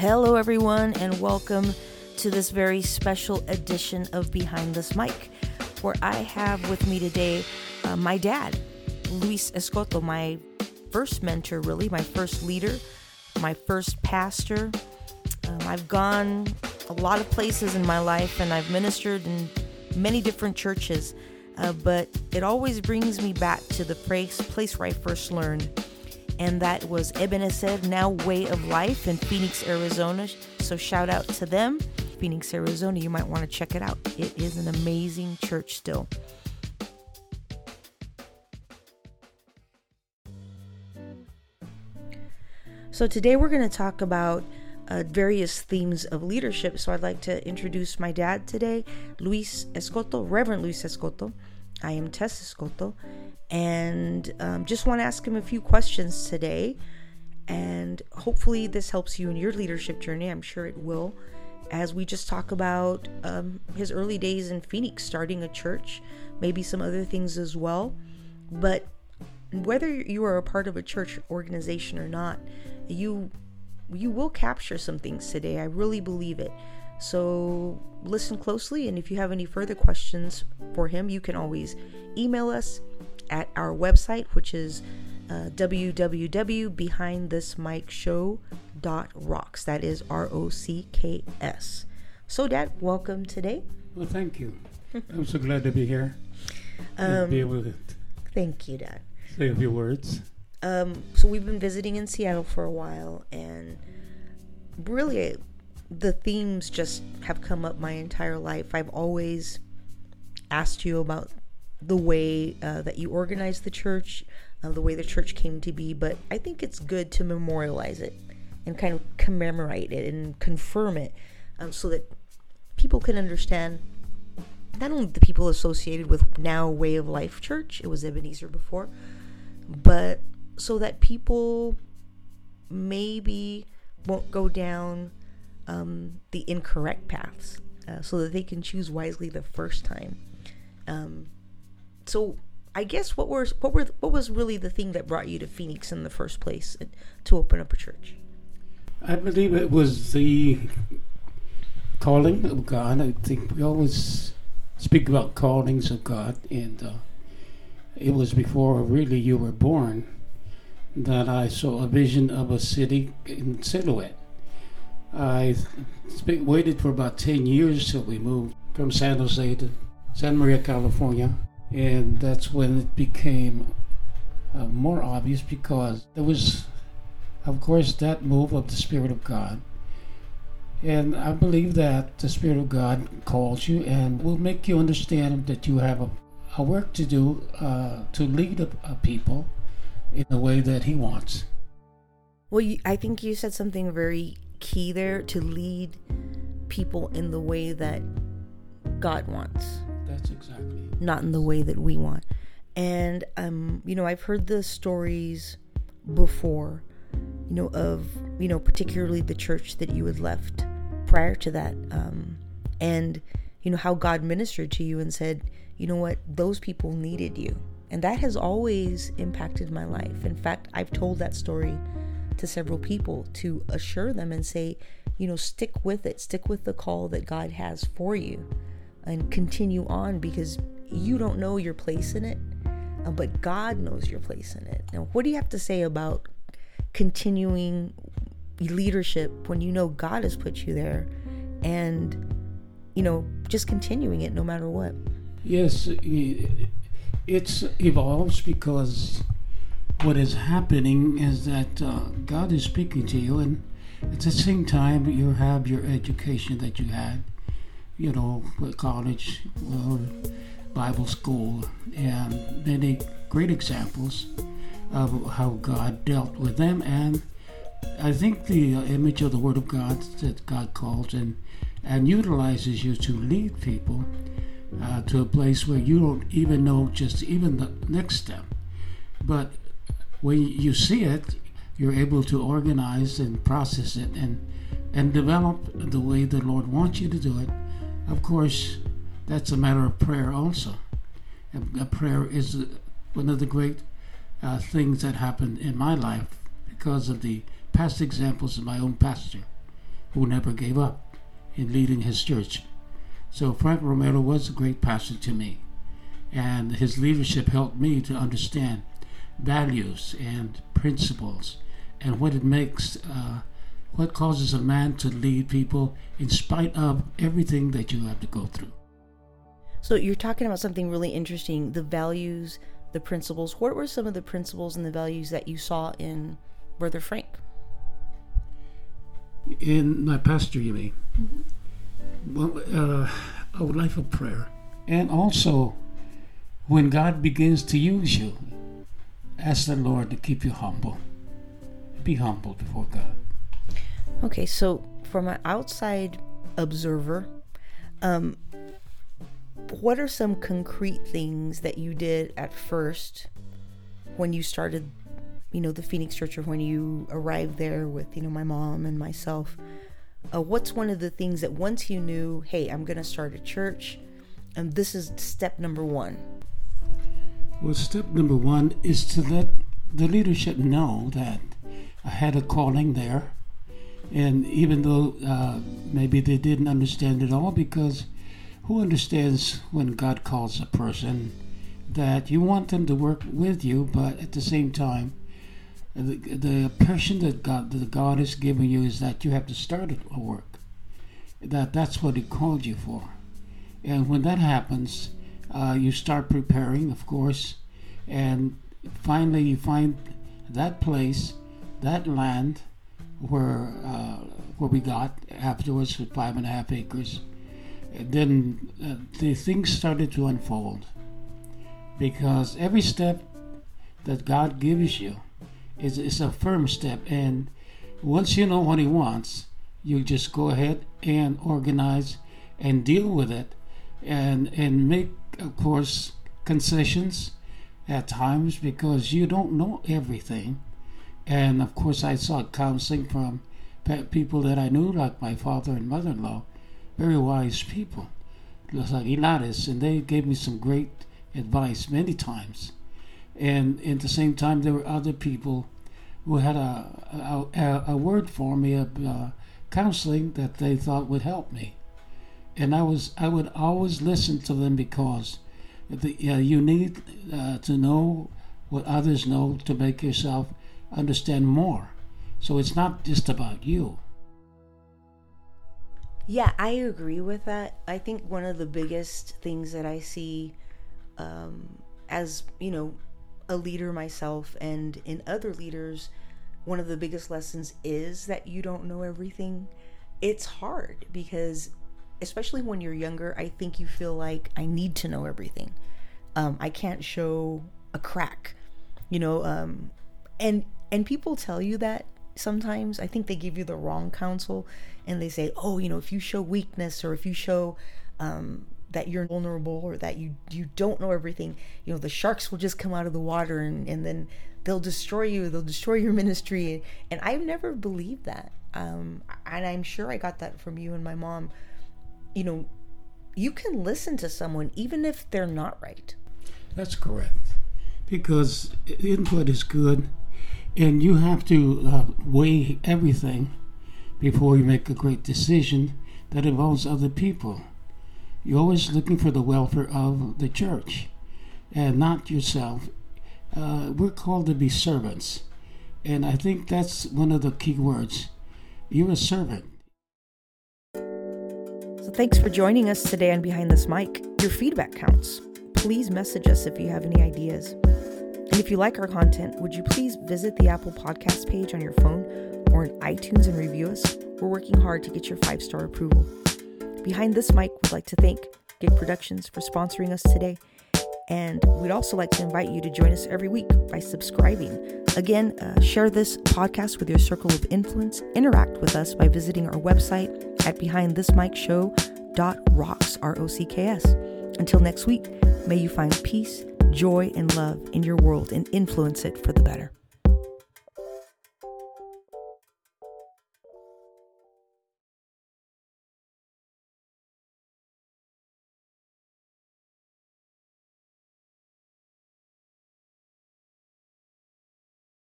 Hello, everyone, and welcome to this very special edition of Behind This Mic, where I have with me today uh, my dad, Luis Escoto, my first mentor, really, my first leader, my first pastor. Um, I've gone a lot of places in my life and I've ministered in many different churches, uh, but it always brings me back to the place, place where I first learned and that was Ebenezer, now Way of Life in Phoenix, Arizona. So shout out to them. Phoenix, Arizona, you might want to check it out. It is an amazing church still. So today we're going to talk about uh, various themes of leadership. So I'd like to introduce my dad today, Luis Escoto, Reverend Luis Escoto. I am Tess Escoto, and um, just want to ask him a few questions today. And hopefully, this helps you in your leadership journey. I'm sure it will, as we just talk about um, his early days in Phoenix, starting a church, maybe some other things as well. But whether you are a part of a church organization or not, you you will capture some things today. I really believe it. So listen closely, and if you have any further questions for him, you can always email us at our website, which is uh, www.behindthismicshow.rocks. That is R O C K S. So, Dad, welcome today. Well, thank you. I'm so glad to be here. Um, be able to thank you, Dad. Say a few words. Um, so we've been visiting in Seattle for a while, and really, the themes just have come up my entire life. I've always asked you about the way uh, that you organize the church, uh, the way the church came to be, but I think it's good to memorialize it and kind of commemorate it and confirm it um, so that people can understand not only the people associated with now Way of Life Church, it was Ebenezer before, but so that people maybe won't go down um, the incorrect paths uh, so that they can choose wisely the first time. Um, so I guess what was what were what was really the thing that brought you to Phoenix in the first place to open up a church? I believe it was the calling of God. I think we always speak about callings of God, and uh, it was before really you were born that I saw a vision of a city in silhouette. I waited for about 10 years till we moved from San Jose to Santa Maria, California and that's when it became uh, more obvious because there was, of course, that move of the Spirit of God. And I believe that the Spirit of God calls you and will make you understand that you have a, a work to do uh, to lead a, a, people in the way that He wants. Well, you, I think you said something very key there to lead people in the way that God wants. That's exactly. Not in the way that we want. And um, you know, I've heard the stories before, you know, of you know, particularly the church that you had left prior to that, um, and you know how God ministered to you and said, you know what, those people needed you, and that has always impacted my life. In fact, I've told that story to several people to assure them and say, you know, stick with it, stick with the call that God has for you and continue on because you don't know your place in it, uh, but God knows your place in it. Now, what do you have to say about continuing leadership when you know God has put you there and, you know, just continuing it no matter what? Yes, it evolves because what is happening is that uh, God is speaking to you, and at the same time, you have your education that you had you know, college or Bible school, and many great examples of how God dealt with them. And I think the uh, image of the Word of God that God calls and and utilizes you to lead people uh, to a place where you don't even know just even the next step. But when you see it, you're able to organize and process it and and develop the way the Lord wants you to do it of course, that's a matter of prayer also. And prayer is one of the great uh, things that happened in my life because of the past examples of my own pastor. who never gave up in leading his church. So Frank Romero was a great pastor to me, and his leadership helped me to understand values and principles and what it makes, uh, what causes a man to lead people in spite of everything that you have to go through. So you're talking about something really interesting the values, the principles. What were some of the principles and the values that you saw in Brother Frank? In my pastor, you mean? Mm-hmm. Well, uh, a life of prayer. And also, when God begins to use you, ask the Lord to keep you humble. Be humble before God. Okay, so from an outside observer, um, what are some concrete things that you did at first when you started, you know, the Phoenix Church or when you arrived there with, you know, my mom and myself? Uh, what's one of the things that once you knew, hey, I'm going to start a church, and this is step number one? Well, step number one is to let the leadership know that I had a calling there. And even though uh, maybe they didn't understand it all, because who understands when God calls a person that you want them to work with you, but at the same time, the, the impression that God that God has given you is that you have to start a work. That that's what He called you for, and when that happens, uh, you start preparing, of course, and finally you find that place, that land, where uh, where we got afterwards with five and a half acres then uh, the things started to unfold because every step that God gives you is, is a firm step. And once you know what He wants, you just go ahead and organize and deal with it and, and make, of course, concessions at times because you don't know everything. And of course, I sought counseling from people that I knew, like my father and mother in law, very wise people, like Aguilares, and they gave me some great advice many times. And at the same time, there were other people who had a, a, a word for me of uh, counseling that they thought would help me. And I was I would always listen to them because the, uh, you need uh, to know what others know to make yourself understand more. So it's not just about you. Yeah, I agree with that. I think one of the biggest things that I see um, as, you know, a leader myself and in other leaders, one of the biggest lessons is that you don't know everything. It's hard because, especially when you're younger, I think you feel like I need to know everything. Um, I can't show a crack, you know, um, and and people tell you that sometimes. I think they give you the wrong counsel and they say, oh, you know, if you show weakness or if you show um, that you're vulnerable or that you you don't know everything, you know, the sharks will just come out of the water and, and then they'll destroy you, they'll destroy your ministry. And I've never believed that. Um, and I'm sure I got that from you and my mom. You know, you can listen to someone even if they're not right. That's correct. Because input is good and you have to uh, weigh everything before you make a great decision that involves other people. You're always looking for the welfare of the church and not yourself. Uh, we're called to be servants. And I think that's one of the key words. You're a servant. Thanks for joining us today on Behind This Mic. Your feedback counts. Please message us if you have any ideas. And if you like our content, would you please visit the Apple Podcast page on your phone or in iTunes and review us? We're working hard to get your five star approval. Behind this mic, we'd like to thank Gig Productions for sponsoring us today. And we'd also like to invite you to join us every week by subscribing. Again, uh, share this podcast with your circle of influence. Interact with us by visiting our website at behindthismicshow.rocks, R-O-C-K-S. Until next week, may you find peace, joy, and love in your world and influence it for the better.